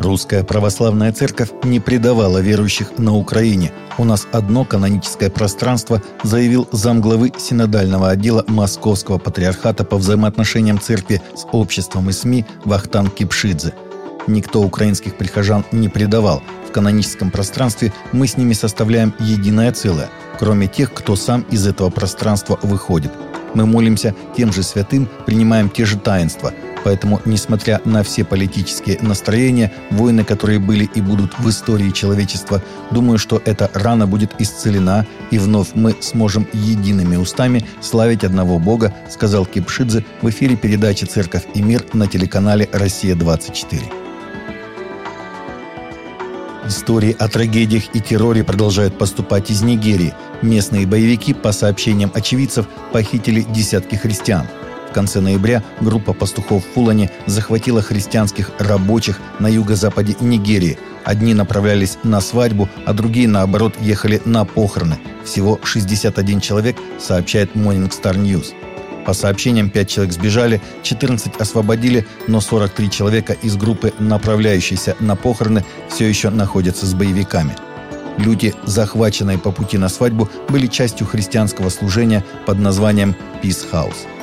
Русская православная церковь не предавала верующих на Украине. У нас одно каноническое пространство, заявил замглавы синодального отдела Московского патриархата по взаимоотношениям церкви с обществом и СМИ Вахтан Кипшидзе. Никто украинских прихожан не предавал. В каноническом пространстве мы с ними составляем единое целое, кроме тех, кто сам из этого пространства выходит. Мы молимся тем же святым, принимаем те же таинства – Поэтому, несмотря на все политические настроения, войны, которые были и будут в истории человечества, думаю, что эта рана будет исцелена, и вновь мы сможем едиными устами славить одного Бога, сказал Кипшидзе в эфире передачи «Церковь и мир» на телеканале «Россия-24». Истории о трагедиях и терроре продолжают поступать из Нигерии. Местные боевики, по сообщениям очевидцев, похитили десятки христиан – в конце ноября группа пастухов в Фулане захватила христианских рабочих на юго-западе Нигерии. Одни направлялись на свадьбу, а другие, наоборот, ехали на похороны. Всего 61 человек, сообщает Morning Star News. По сообщениям, 5 человек сбежали, 14 освободили, но 43 человека из группы, направляющейся на похороны, все еще находятся с боевиками. Люди, захваченные по пути на свадьбу, были частью христианского служения под названием Peace House.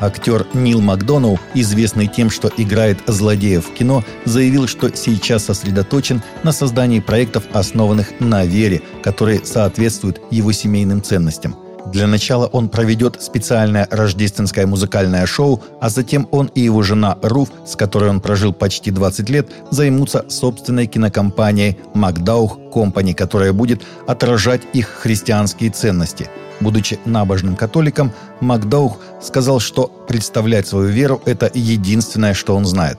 Актер Нил Макдоналл, известный тем, что играет злодеев в кино, заявил, что сейчас сосредоточен на создании проектов, основанных на вере, которые соответствуют его семейным ценностям. Для начала он проведет специальное рождественское музыкальное шоу, а затем он и его жена Руф, с которой он прожил почти 20 лет, займутся собственной кинокомпанией «Макдаух Компани», которая будет отражать их христианские ценности – Будучи набожным католиком, Макдаух сказал, что представлять свою веру – это единственное, что он знает.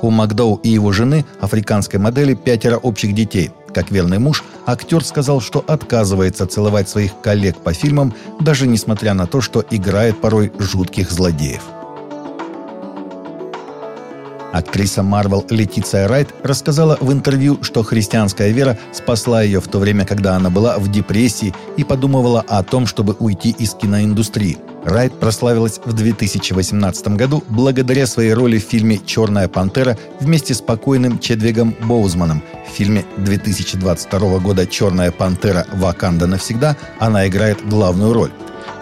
У Макдоу и его жены, африканской модели, пятеро общих детей. Как верный муж, актер сказал, что отказывается целовать своих коллег по фильмам, даже несмотря на то, что играет порой жутких злодеев. Актриса Марвел Летиция Райт рассказала в интервью, что христианская вера спасла ее в то время, когда она была в депрессии и подумывала о том, чтобы уйти из киноиндустрии. Райт прославилась в 2018 году благодаря своей роли в фильме «Черная пантера» вместе с покойным Чедвигом Боузманом. В фильме 2022 года «Черная пантера. Ваканда навсегда» она играет главную роль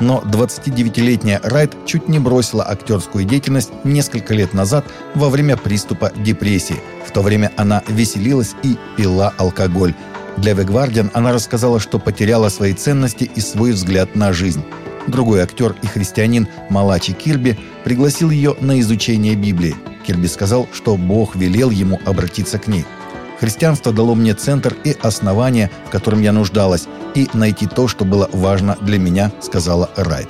но 29-летняя Райт чуть не бросила актерскую деятельность несколько лет назад во время приступа депрессии. В то время она веселилась и пила алкоголь. Для The Guardian она рассказала, что потеряла свои ценности и свой взгляд на жизнь. Другой актер и христианин Малачи Кирби пригласил ее на изучение Библии. Кирби сказал, что Бог велел ему обратиться к ней – Христианство дало мне центр и основание, в котором я нуждалась, и найти то, что было важно для меня, сказала Райт.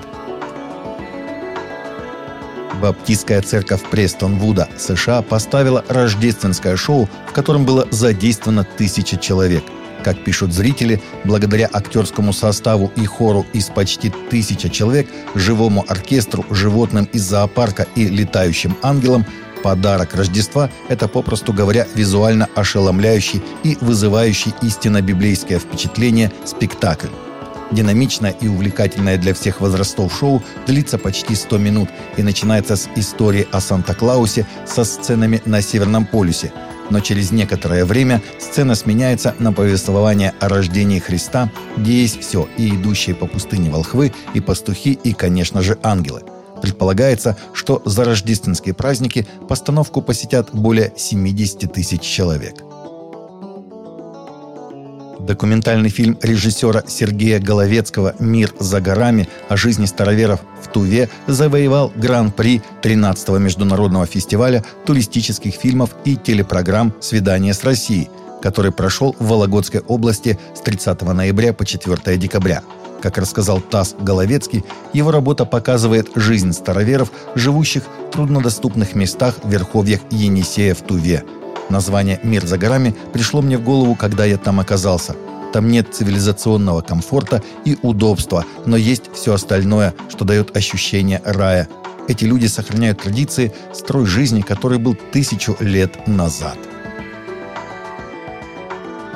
Баптистская церковь Престон-Вуда, США, поставила рождественское шоу, в котором было задействовано тысяча человек. Как пишут зрители, благодаря актерскому составу и хору из почти тысяча человек, живому оркестру, животным из зоопарка и летающим ангелам, Подарок Рождества – это, попросту говоря, визуально ошеломляющий и вызывающий истинно библейское впечатление спектакль. Динамичное и увлекательное для всех возрастов шоу длится почти 100 минут и начинается с истории о Санта-Клаусе со сценами на Северном полюсе. Но через некоторое время сцена сменяется на повествование о рождении Христа, где есть все – и идущие по пустыне волхвы, и пастухи, и, конечно же, ангелы – Предполагается, что за рождественские праздники постановку посетят более 70 тысяч человек. Документальный фильм режиссера Сергея Головецкого «Мир за горами» о жизни староверов в Туве завоевал гран-при 13-го международного фестиваля туристических фильмов и телепрограмм «Свидание с Россией», который прошел в Вологодской области с 30 ноября по 4 декабря – как рассказал ТАСС Головецкий, его работа показывает жизнь староверов, живущих в труднодоступных местах в верховьях Енисея в Туве. Название «Мир за горами» пришло мне в голову, когда я там оказался. Там нет цивилизационного комфорта и удобства, но есть все остальное, что дает ощущение рая. Эти люди сохраняют традиции, строй жизни, который был тысячу лет назад.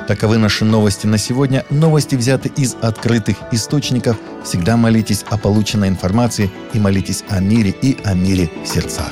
Таковы наши новости на сегодня. Новости взяты из открытых источников. Всегда молитесь о полученной информации и молитесь о мире и о мире в сердцах.